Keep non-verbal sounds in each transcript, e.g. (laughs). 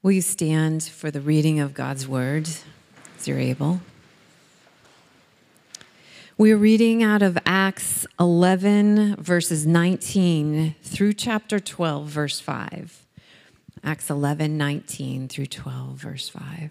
Will you stand for the reading of God's word as you're able? We are reading out of Acts 11, verses 19 through chapter 12, verse 5. Acts 11, 19 through 12, verse 5.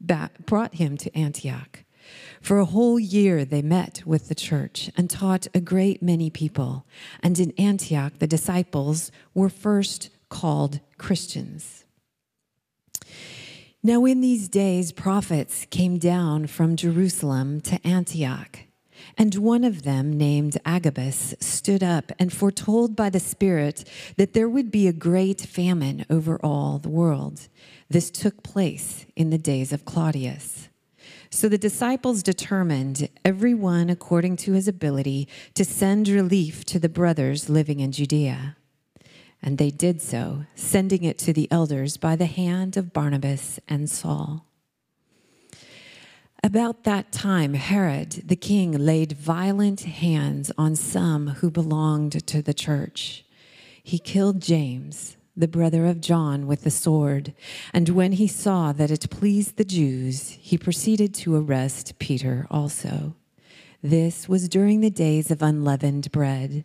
brought him to Antioch. For a whole year they met with the church and taught a great many people. And in Antioch, the disciples were first called Christians. Now, in these days, prophets came down from Jerusalem to Antioch. And one of them, named Agabus, stood up and foretold by the Spirit that there would be a great famine over all the world. This took place in the days of Claudius. So the disciples determined, every one according to his ability, to send relief to the brothers living in Judea. And they did so, sending it to the elders by the hand of Barnabas and Saul. About that time, Herod the king laid violent hands on some who belonged to the church. He killed James the brother of John, with the sword. And when he saw that it pleased the Jews, he proceeded to arrest Peter also. This was during the days of unleavened bread.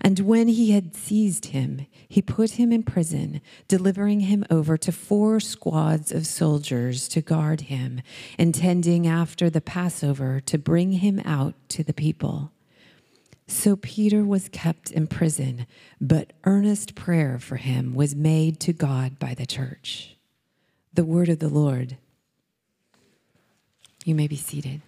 And when he had seized him, he put him in prison, delivering him over to four squads of soldiers to guard him, intending after the Passover to bring him out to the people. So Peter was kept in prison, but earnest prayer for him was made to God by the church. The word of the Lord. You may be seated.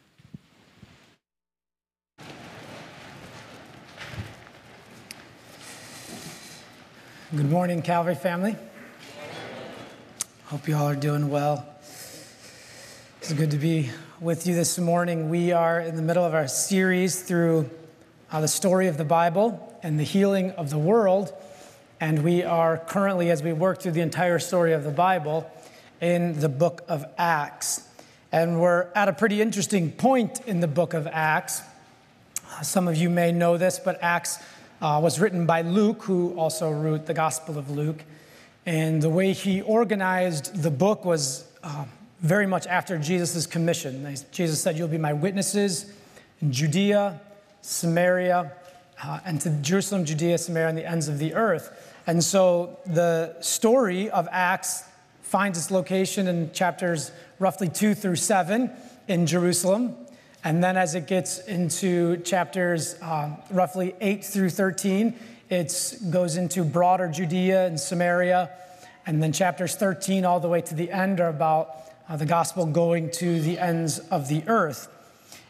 Good morning, Calvary family. Hope you all are doing well. It's good to be with you this morning. We are in the middle of our series through uh, the story of the Bible and the healing of the world. And we are currently, as we work through the entire story of the Bible, in the book of Acts. And we're at a pretty interesting point in the book of Acts. Uh, some of you may know this, but Acts uh, was written by Luke, who also wrote the Gospel of Luke. And the way he organized the book was uh, very much after Jesus' commission. Jesus said, You'll be my witnesses in Judea, Samaria, uh, and to Jerusalem, Judea, Samaria, and the ends of the earth. And so the story of Acts finds its location in chapters roughly two through seven in Jerusalem. And then as it gets into chapters um, roughly 8 through 13, it goes into broader Judea and Samaria. And then chapters 13 all the way to the end are about uh, the gospel going to the ends of the earth.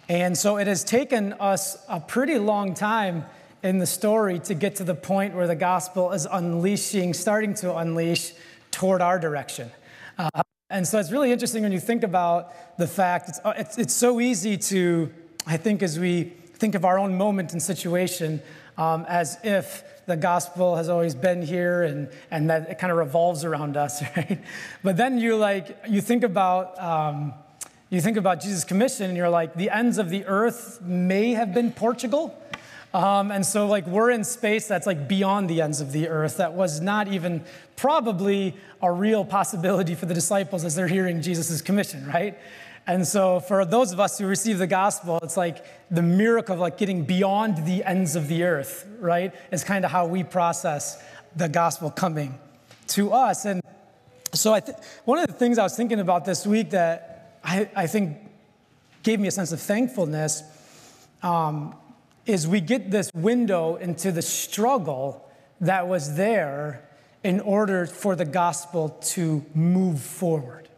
And so it has taken us a pretty long time in the story to get to the point where the gospel is unleashing, starting to unleash toward our direction. Uh, and so it's really interesting when you think about the fact it's, uh, it's, it's, so easy to, I think, as we think of our own moment and situation, um, as if the gospel has always been here and, and that it kind of revolves around us, (laughs) right? But then you like, you think about, um, you think about Jesus' commission and you're like, the ends of the earth may have been Portugal. Um, and so, like, we're in space that's like beyond the ends of the earth. That was not even probably a real possibility for the disciples as they're hearing Jesus' commission, right? And so, for those of us who receive the gospel, it's like the miracle of like getting beyond the ends of the earth, right? Is kind of how we process the gospel coming to us. And so I th- one of the things I was thinking about this week that I, I think gave me a sense of thankfulness um, is we get this window into the struggle that was there in order for the gospel to move forward,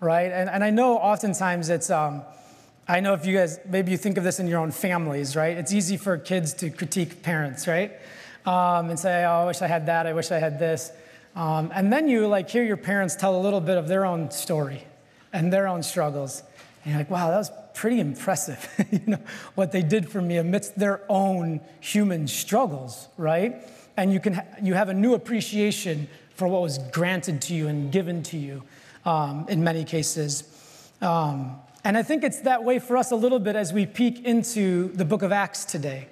right? And, and I know oftentimes it's, um, I know if you guys, maybe you think of this in your own families, right? It's easy for kids to critique parents, right? Um, and say, oh, I wish I had that, I wish I had this. Um, and then you like hear your parents tell a little bit of their own story and their own struggles. And you're like, wow, that was pretty impressive, (laughs) you know, what they did for me amidst their own human struggles, right? And you, can ha- you have a new appreciation for what was granted to you and given to you um, in many cases. Um, and I think it's that way for us a little bit as we peek into the book of Acts today.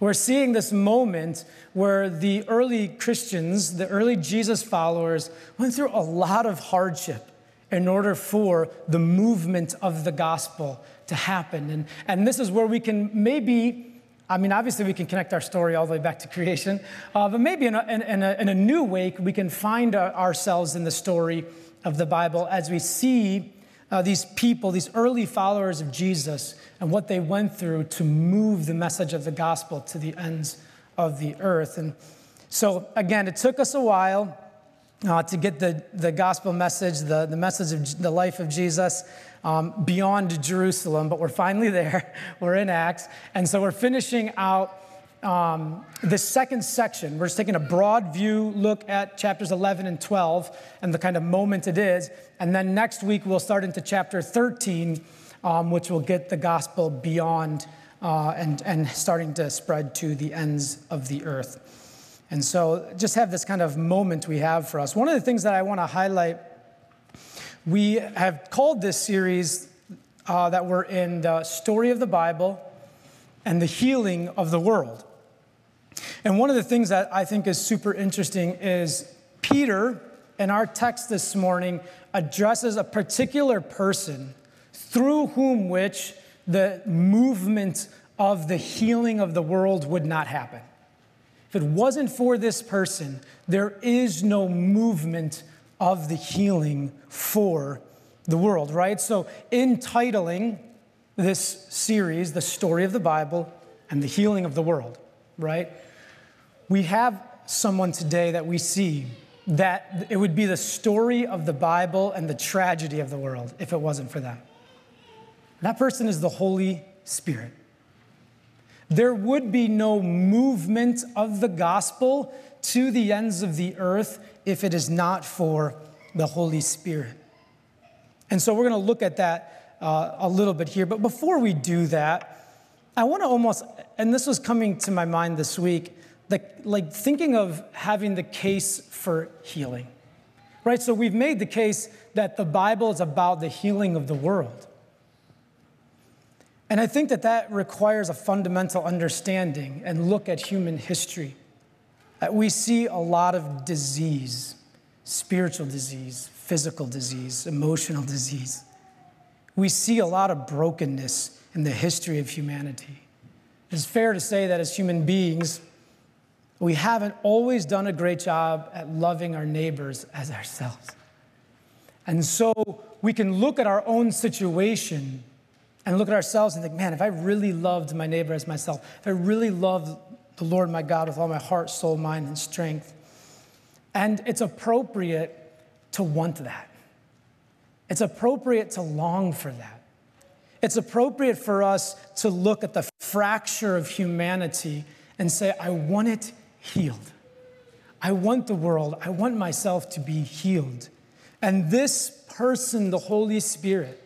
We're seeing this moment where the early Christians, the early Jesus followers, went through a lot of hardship in order for the movement of the gospel to happen. And, and this is where we can maybe, I mean, obviously we can connect our story all the way back to creation, uh, but maybe in a, in, a, in a, new way, we can find ourselves in the story of the Bible as we see uh, these people, these early followers of Jesus, and what they went through to move the message of the gospel to the ends of the earth. And so, again, it took us a while uh, to get the, the gospel message, the, the message of the life of Jesus um, beyond Jerusalem, but we're finally (laughs) there. we're in Acts. And so we're finishing out um, the second section. We're just taking a broad view look at chapters 11 and 12 and the kind of moment it is. And then next week, we'll start into chapter 13, um, which will get the gospel beyond uh, and, and starting to spread to the ends of the earth. And so just have this kind of moment we have for us. One of the things that I want to highlight, we have called this series uh, that we're in the story of the Bible and the healing of the world. And one of the things that I think is super interesting is Peter, in our text this morning, addresses a particular person through whom which the movement of the healing of the world would not happen. If it wasn't for this person, there is no movement of the healing for the world, right? So, entitling this series, The Story of the Bible and the Healing of the World, right? We have someone today that we see that it would be the story of the Bible and the tragedy of the world if it wasn't for them. That person is the Holy Spirit there would be no movement of the gospel to the ends of the earth if it is not for the Holy Spirit. And so we're going to look at that uh, a little bit here. But before we do that, I want to almost, and this was coming to my mind this week, the, like thinking of having the case for healing. Right? So we've made the case that the Bible is about the healing of the world. And I think that that requires a fundamental understanding and look at human history. That we see a lot of disease, spiritual disease, physical disease, emotional disease. We see a lot of brokenness in the history of humanity. It's fair to say that as human beings, we haven't always done a great job at loving our neighbors as ourselves. And so we can look at our own situation and look at ourselves and think, man, if I really loved my neighbor as myself, if I really loved the Lord my God with all my heart, soul, mind, and strength, and it's appropriate to want that. It's appropriate to long for that. It's appropriate for us to look at the fracture of humanity and say, I want it healed. I want the world, I want myself to be healed. And this person, the Holy Spirit,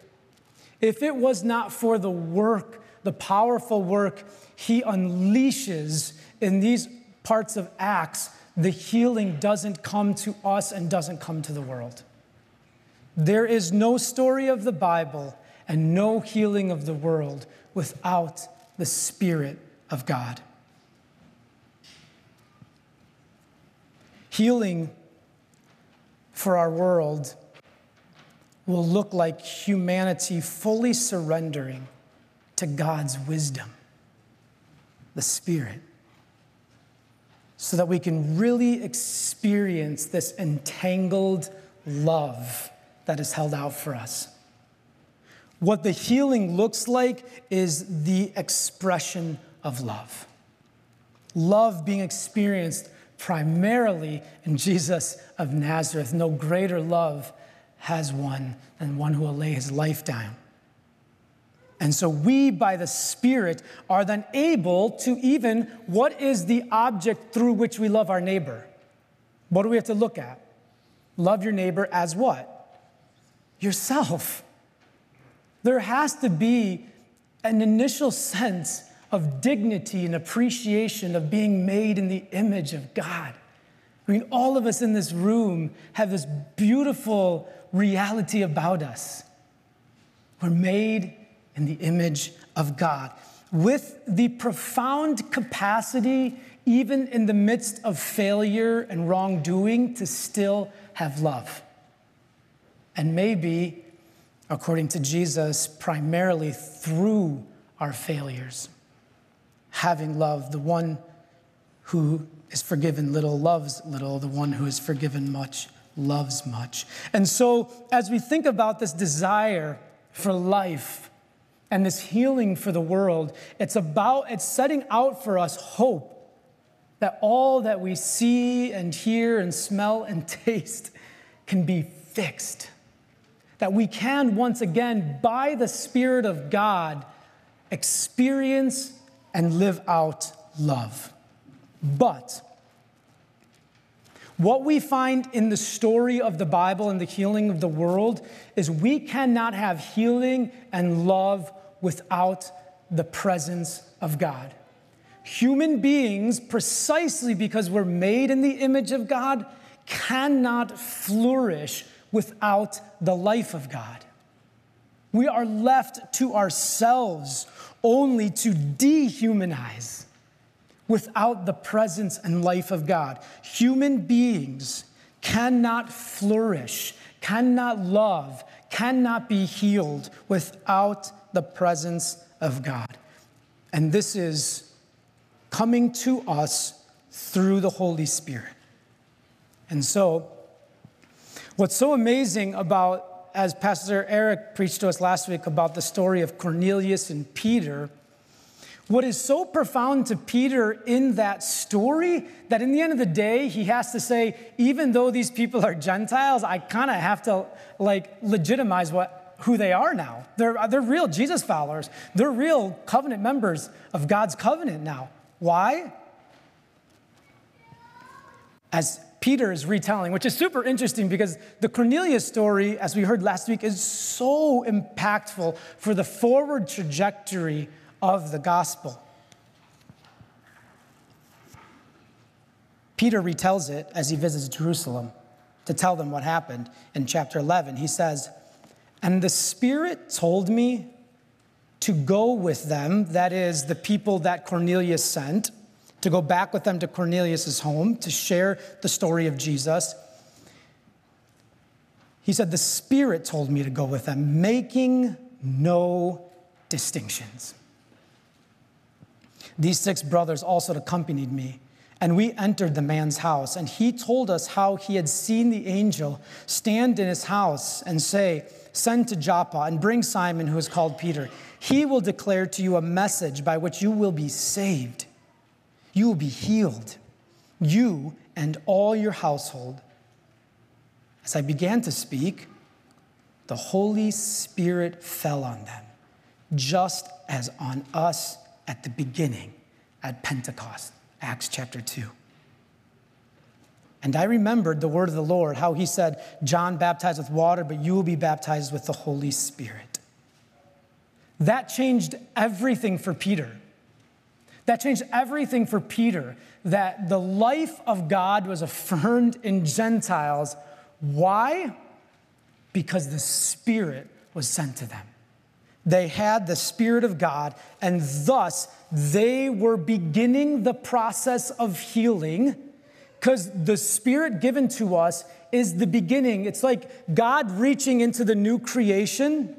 if it was not for the work, the powerful work he unleashes in these parts of Acts, the healing doesn't come to us and doesn't come to the world. There is no story of the Bible and no healing of the world without the Spirit of God. Healing for our world will look like humanity fully surrendering to God's wisdom, the Spirit. so that we can really experience this entangled love that is held out for us. What the healing looks like is the expression of love. Love being experienced primarily in Jesus of Nazareth. No greater love has one than one who will lay his life down. And so we, by the Spirit, are then able to even, what is the object through which we love our neighbor? What do we have to look at? Love your neighbor as what? Yourself. There has to be an initial sense of dignity and appreciation of being made in the image of God. I mean, all of us in this room have this beautiful reality about us. We're made in the image of God with the profound capacity, even in the midst of failure and wrongdoing, to still have love. And maybe, according to Jesus, primarily through our failures having love. The one who is forgiven little loves little, the one who is forgiven much loves much. And so, as we think about this desire for life and this healing for the world, it's about, it's setting out for us hope that all that we see and hear and smell and (laughs) taste can be fixed. That we can once again, by the Spirit of God, experience and live out love. But what we find in the story of the Bible and the healing of the world is we cannot have healing and love without the presence of God. Human beings, precisely because we're made in the image of God, cannot flourish without the life of God. We are left to ourselves only to dehumanize without the presence and life of God. Human beings cannot flourish, cannot love, cannot be healed without the presence of God. And this is coming to us through the Holy Spirit. And so, what's so amazing about as Pastor Eric preached to us last week about the story of Cornelius and Peter, what is so profound to Peter in that story that in the end of the day, he has to say, even though these people are Gentiles, I kind of have to like legitimize what, who they are now. They're, they're real Jesus followers. They're real covenant members of God's covenant now. Why? As Peter is retelling, which is super interesting because the Cornelius story, as we heard last week, is so impactful for the forward trajectory of the gospel. Peter retells it as he visits Jerusalem to tell them what happened in chapter 11. He says, And the Spirit told me to go with them, that is, the people that Cornelius sent to go back with them to Cornelius' home to share the story of Jesus. He said, The Spirit told me to go with them, making no distinctions. These six brothers also accompanied me, and we entered the man's house. And he told us how he had seen the angel stand in his house and say, Send to Joppa and bring Simon, who is called Peter. He will declare to you a message by which you will be saved you will be healed, you and all your household. As I began to speak, the Holy Spirit fell on them, just as on us at the beginning at Pentecost, Acts chapter 2. And I remembered the word of the Lord, how he said, John baptized with water, but you will be baptized with the Holy Spirit. That changed everything for Peter. That changed everything for Peter, that the life of God was affirmed in Gentiles. Why? Because the Spirit was sent to them. They had the Spirit of God, and thus they were beginning the process of healing because the Spirit given to us is the beginning. It's like God reaching into the new creation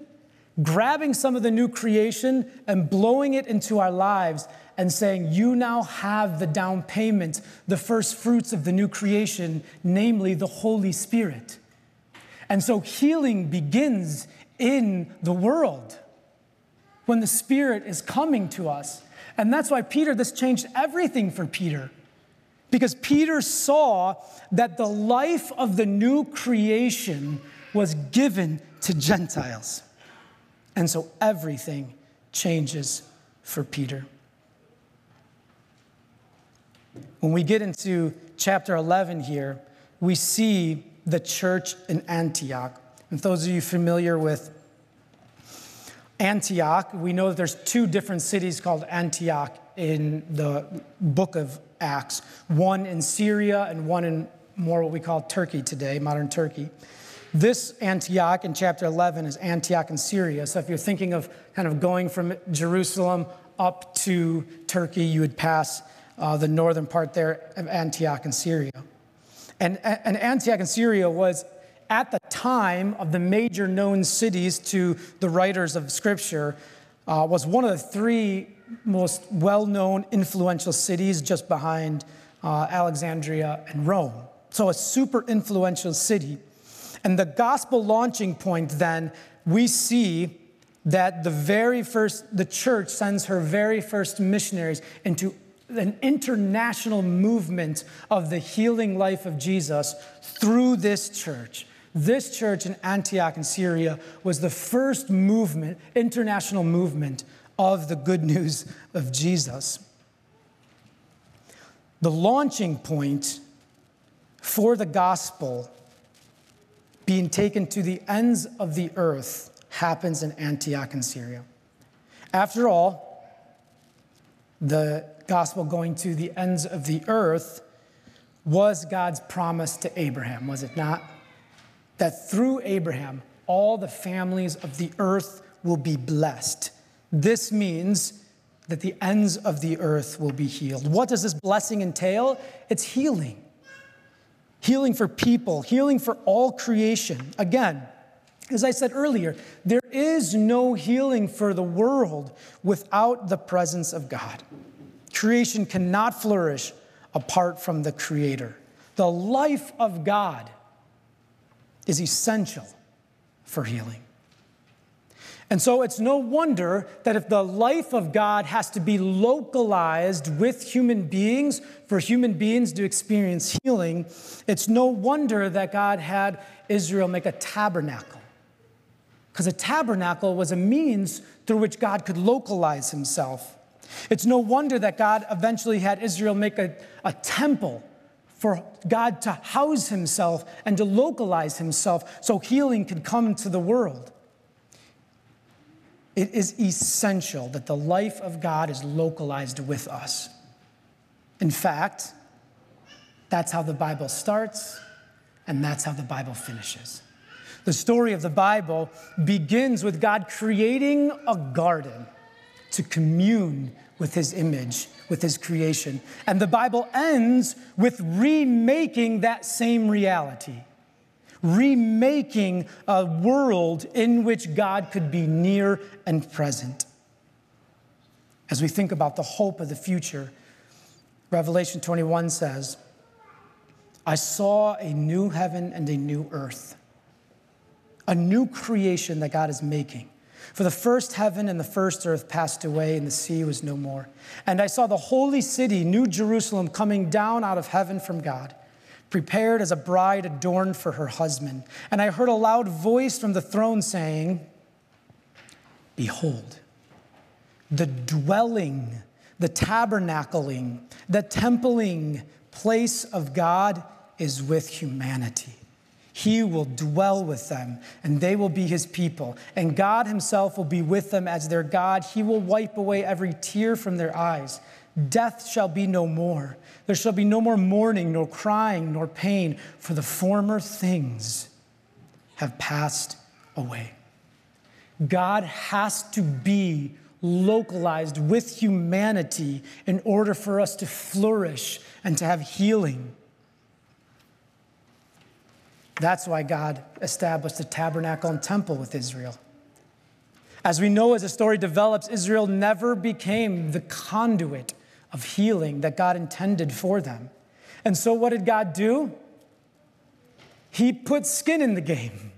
grabbing some of the new creation and blowing it into our lives and saying, You now have the down payment, the first fruits of the new creation, namely the Holy Spirit. And so healing begins in the world when the Spirit is coming to us. And that's why Peter, this changed everything for Peter. Because Peter saw that the life of the new creation was given to Gentiles. And so everything changes for Peter. When we get into chapter 11 here, we see the church in Antioch. And those of you familiar with Antioch, we know that there's two different cities called Antioch in the book of Acts one in Syria and one in more what we call Turkey today, modern Turkey. This Antioch in chapter 11 is Antioch in Syria. So if you're thinking of kind of going from Jerusalem up to Turkey, you would pass uh, the northern part there of Antioch in Syria. And, and Antioch in Syria was at the time of the major known cities to the writers of Scripture, uh, was one of the three most well known, influential cities just behind uh, Alexandria and Rome. So, a super influential city. And the gospel launching point, then, we see that the very first, the church sends her very first missionaries into an international movement of the healing life of Jesus through this church. This church in Antioch in Syria was the first movement, international movement of the good news of Jesus. The launching point for the gospel being taken to the ends of the earth happens in Antioch in Syria. After all, the gospel going to the ends of the earth was God's promise to Abraham, was it not? That through Abraham, all the families of the earth will be blessed. This means that the ends of the earth will be healed. What does this blessing entail? It's healing healing for people, healing for all creation. Again, as I said earlier, there is no healing for the world without the presence of God. Creation cannot flourish apart from the Creator. The life of God is essential for healing. And so it's no wonder that if the life of God has to be localized with human beings for human beings to experience healing, it's no wonder that God had Israel make a tabernacle. Because a tabernacle was a means through which God could localize himself. It's no wonder that God eventually had Israel make a, a temple for God to house himself and to localize himself so healing could come to the world. It is essential that the life of God is localized with us. In fact, that's how the Bible starts, and that's how the Bible finishes. The story of the Bible begins with God creating a garden to commune with his image, with his creation. And the Bible ends with remaking that same reality remaking a world in which God could be near and present. As we think about the hope of the future, Revelation 21 says, I saw a new heaven and a new earth, a new creation that God is making. For the first heaven and the first earth passed away, and the sea was no more. And I saw the holy city, New Jerusalem, coming down out of heaven from God prepared as a bride adorned for her husband. And I heard a loud voice from the throne saying, Behold, the dwelling, the tabernacling, the templing place of God is with humanity. He will dwell with them, and they will be his people. And God himself will be with them as their God. He will wipe away every tear from their eyes. Death shall be no more. There shall be no more mourning, nor crying, nor pain, for the former things have passed away. God has to be localized with humanity in order for us to flourish and to have healing. That's why God established the tabernacle and temple with Israel. As we know as the story develops, Israel never became the conduit of healing that God intended for them. And so, what did God do? He put skin in the game.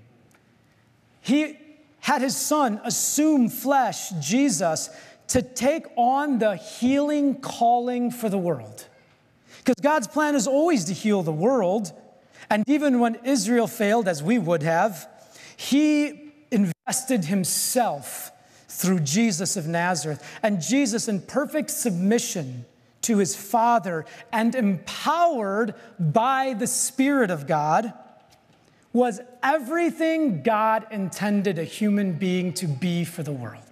He had his son assume flesh, Jesus, to take on the healing calling for the world. Because God's plan is always to heal the world. And even when Israel failed, as we would have, he invested himself through Jesus of Nazareth. And Jesus, in perfect submission to his Father and empowered by the Spirit of God, was everything God intended a human being to be for the world.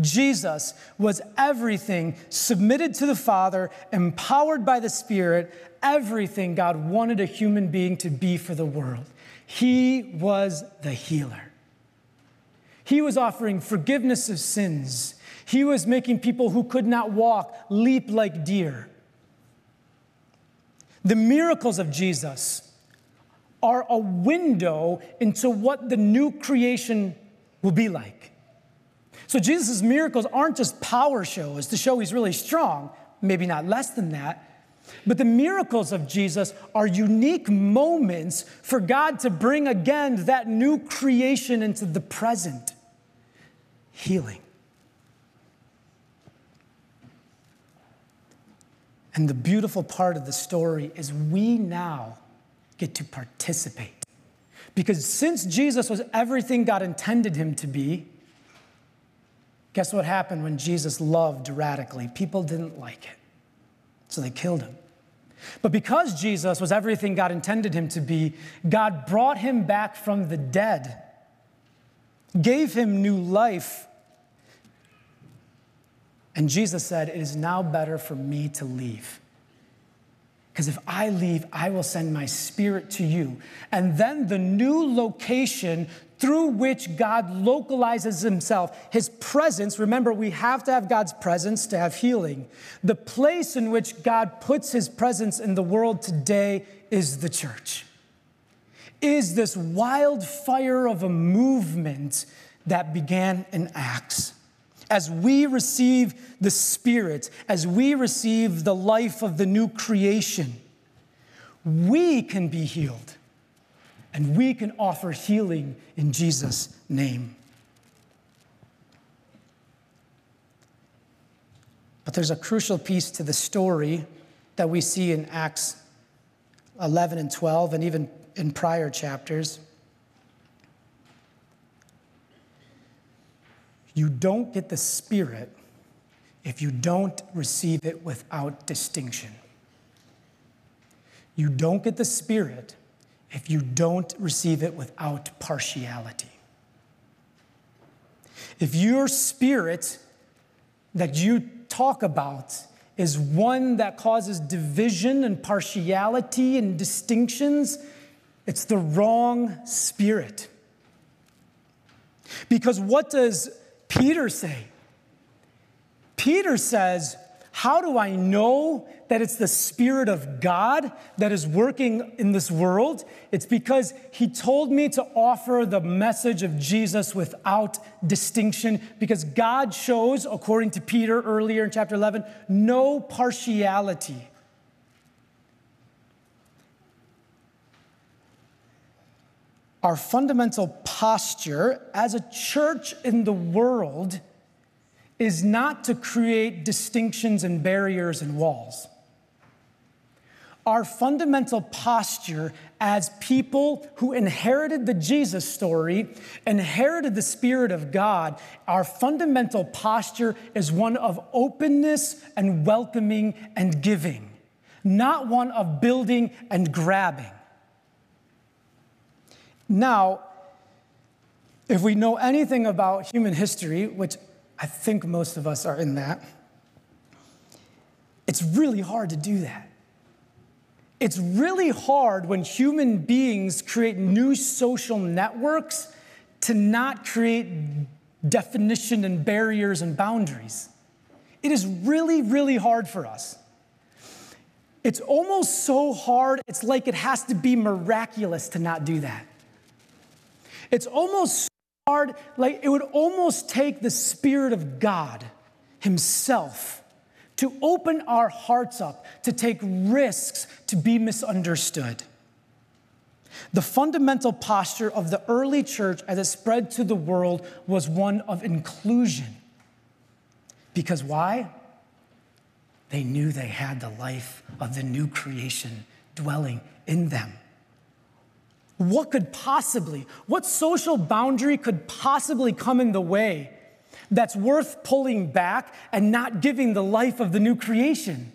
Jesus was everything submitted to the Father, empowered by the Spirit, everything God wanted a human being to be for the world. He was the healer. He was offering forgiveness of sins. He was making people who could not walk leap like deer. The miracles of Jesus are a window into what the new creation will be like. So Jesus' miracles aren't just power shows to show he's really strong, maybe not less than that. But the miracles of Jesus are unique moments for God to bring again that new creation into the present healing. And the beautiful part of the story is we now get to participate. Because since Jesus was everything God intended him to be, Guess what happened when Jesus loved radically? People didn't like it, so they killed him. But because Jesus was everything God intended him to be, God brought him back from the dead, gave him new life. And Jesus said, It is now better for me to leave. Because if I leave, I will send my spirit to you. And then the new location through which God localizes himself, his presence. Remember, we have to have God's presence to have healing. The place in which God puts his presence in the world today is the church. Is this wildfire of a movement that began in Acts. As we receive the Spirit, as we receive the life of the new creation, we can be healed and we can offer healing in Jesus' name. But there's a crucial piece to the story that we see in Acts 11 and 12, and even in prior chapters. You don't get the Spirit if you don't receive it without distinction. You don't get the Spirit if you don't receive it without partiality. If your spirit that you talk about is one that causes division and partiality and distinctions, it's the wrong spirit. Because what does Peter say? Peter says, how do I know that it's the Spirit of God that is working in this world? It's because He told me to offer the message of Jesus without distinction, because God shows, according to Peter earlier in chapter 11, no partiality. Our fundamental posture as a church in the world is not to create distinctions and barriers and walls. Our fundamental posture as people who inherited the Jesus story, inherited the Spirit of God, our fundamental posture is one of openness and welcoming and giving, not one of building and grabbing. Now, if we know anything about human history, which I think most of us are in that. It's really hard to do that. It's really hard when human beings create new social networks to not create definition and barriers and boundaries. It is really, really hard for us. It's almost so hard, it's like it has to be miraculous to not do that. It's almost hard, like it would almost take the Spirit of God Himself to open our hearts up, to take risks, to be misunderstood. The fundamental posture of the early church as it spread to the world was one of inclusion. Because why? They knew they had the life of the new creation dwelling in them. What could possibly, what social boundary could possibly come in the way that's worth pulling back and not giving the life of the new creation?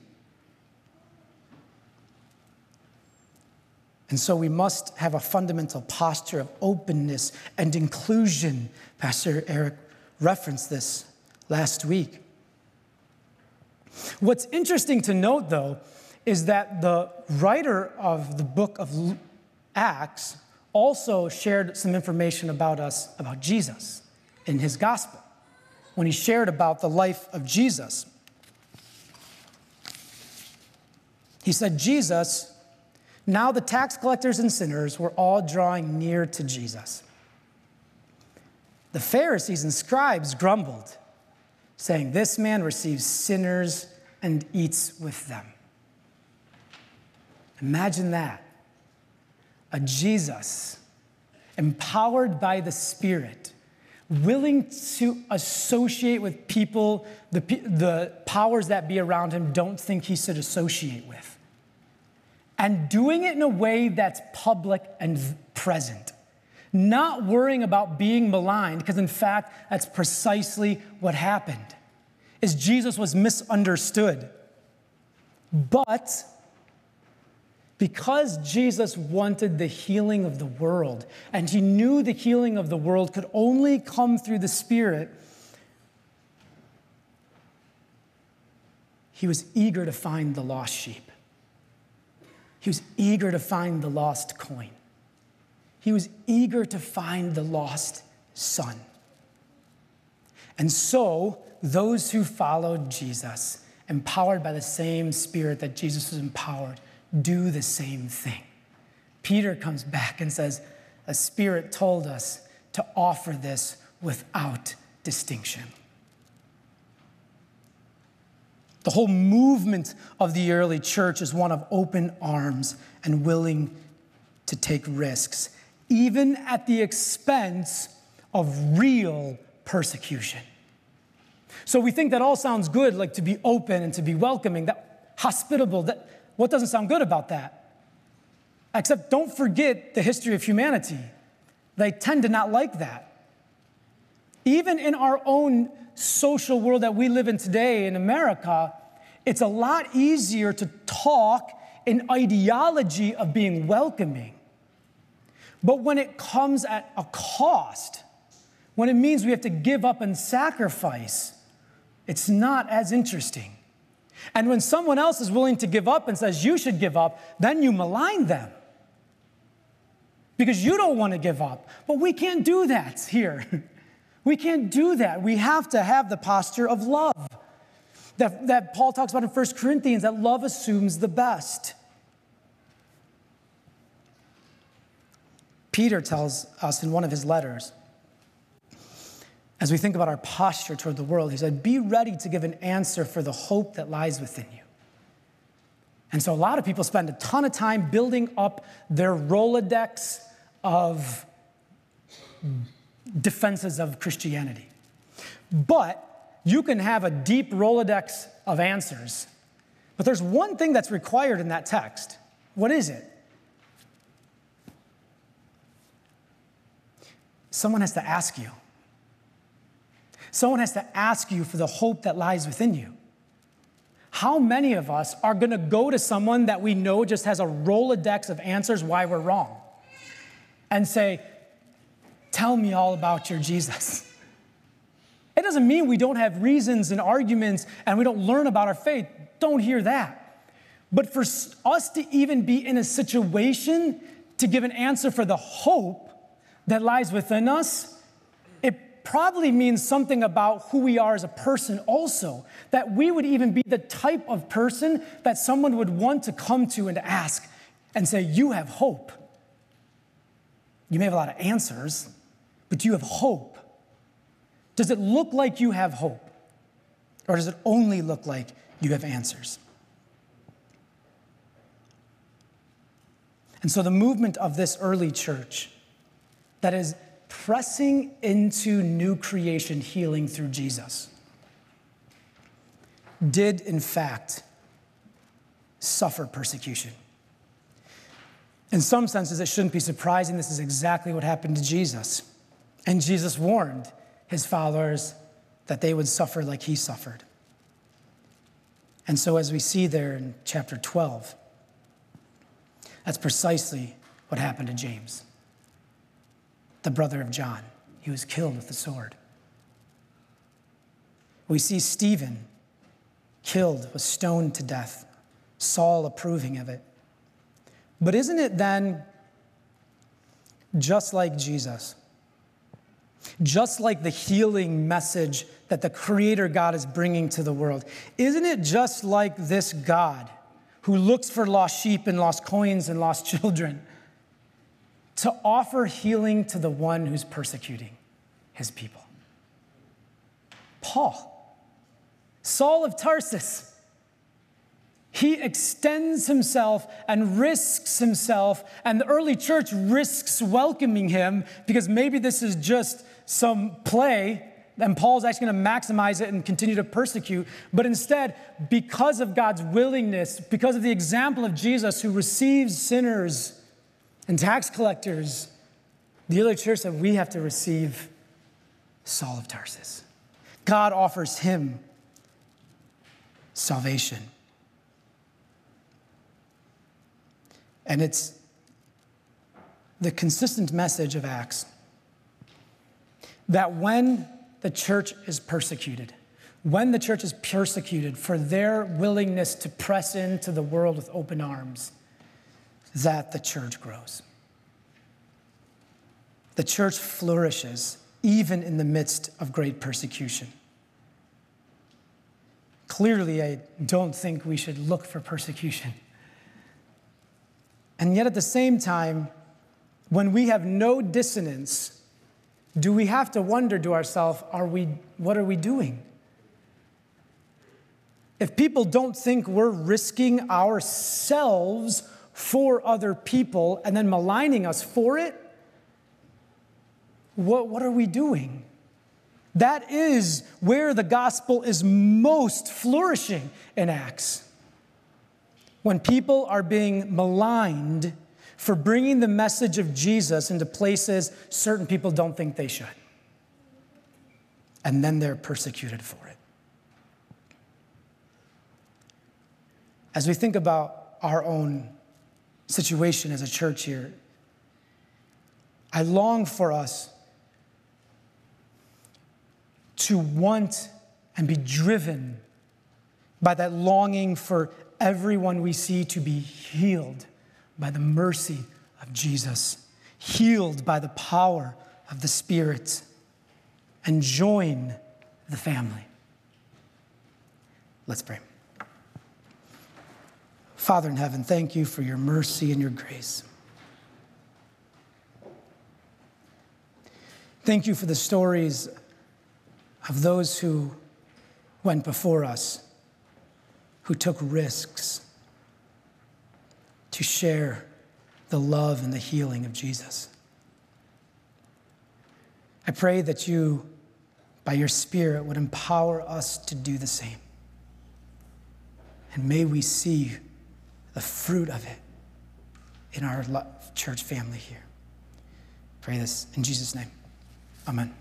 And so we must have a fundamental posture of openness and inclusion. Pastor Eric referenced this last week. What's interesting to note, though, is that the writer of the book of Acts also shared some information about us, about Jesus, in his gospel, when he shared about the life of Jesus. He said, Jesus, now the tax collectors and sinners were all drawing near to Jesus. The Pharisees and scribes grumbled, saying, This man receives sinners and eats with them. Imagine that. A Jesus empowered by the Spirit, willing to associate with people the, the powers that be around him don't think he should associate with. And doing it in a way that's public and present. Not worrying about being maligned, because in fact, that's precisely what happened. Is Jesus was misunderstood. But because Jesus wanted the healing of the world, and he knew the healing of the world could only come through the Spirit, he was eager to find the lost sheep. He was eager to find the lost coin. He was eager to find the lost son. And so, those who followed Jesus, empowered by the same Spirit that Jesus was empowered, do the same thing. Peter comes back and says, A spirit told us to offer this without distinction. The whole movement of the early church is one of open arms and willing to take risks, even at the expense of real persecution. So we think that all sounds good, like to be open and to be welcoming, that hospitable, that what doesn't sound good about that? Except don't forget the history of humanity. They tend to not like that. Even in our own social world that we live in today in America, it's a lot easier to talk an ideology of being welcoming. But when it comes at a cost, when it means we have to give up and sacrifice, it's not as interesting. And when someone else is willing to give up and says you should give up, then you malign them because you don't want to give up. But we can't do that here. (laughs) we can't do that. We have to have the posture of love that, that Paul talks about in 1 Corinthians that love assumes the best. Peter tells us in one of his letters as we think about our posture toward the world, he said, Be ready to give an answer for the hope that lies within you. And so a lot of people spend a ton of time building up their Rolodex of defenses of Christianity. But you can have a deep Rolodex of answers. But there's one thing that's required in that text. What is it? Someone has to ask you. Someone has to ask you for the hope that lies within you. How many of us are going to go to someone that we know just has a Rolodex of answers why we're wrong and say, Tell me all about your Jesus? It doesn't mean we don't have reasons and arguments and we don't learn about our faith. Don't hear that. But for us to even be in a situation to give an answer for the hope that lies within us, probably means something about who we are as a person also. That we would even be the type of person that someone would want to come to and ask and say, You have hope. You may have a lot of answers, but do you have hope? Does it look like you have hope? Or does it only look like you have answers? And so the movement of this early church that is pressing into new creation healing through Jesus did, in fact, suffer persecution. In some senses, it shouldn't be surprising. This is exactly what happened to Jesus. And Jesus warned his followers that they would suffer like he suffered. And so, as we see there in chapter 12, that's precisely what happened to James, the brother of John. He was killed with the sword. We see Stephen killed, was stoned to death, Saul approving of it. But isn't it then just like Jesus? Just like the healing message that the Creator God is bringing to the world. Isn't it just like this God who looks for lost sheep and lost coins and lost (laughs) children to offer healing to the one who's persecuting his people? Paul, Saul of Tarsus. He extends himself and risks himself, and the early church risks welcoming him because maybe this is just some play, and Paul's actually going to maximize it and continue to persecute. But instead, because of God's willingness, because of the example of Jesus who receives sinners and tax collectors, the other church said, We have to receive Saul of Tarsus. God offers him salvation. And it's the consistent message of Acts that when the church is persecuted, when the church is persecuted for their willingness to press into the world with open arms, that the church grows. The church flourishes even in the midst of great persecution. Clearly, I don't think we should look for persecution. And yet, at the same time, when we have no dissonance, do we have to wonder to ourselves, are we, what are we doing? If people don't think we're risking ourselves for other people and then maligning us for it, what, what are we doing? That is where the gospel is most flourishing in Acts. When people are being maligned for bringing the message of Jesus into places certain people don't think they should. And then they're persecuted for it. As we think about our own situation as a church here, I long for us to want and be driven by that longing for everyone we see to be healed by the mercy of Jesus, healed by the power of the Spirit, and join the family. Let's pray. Father in heaven, thank you for your mercy and your grace. Thank you for the stories of those who went before us, who took risks to share the love and the healing of Jesus. I pray that you, by your Spirit, would empower us to do the same. And may we see the fruit of it in our church family here. Pray this in Jesus' name. Amen.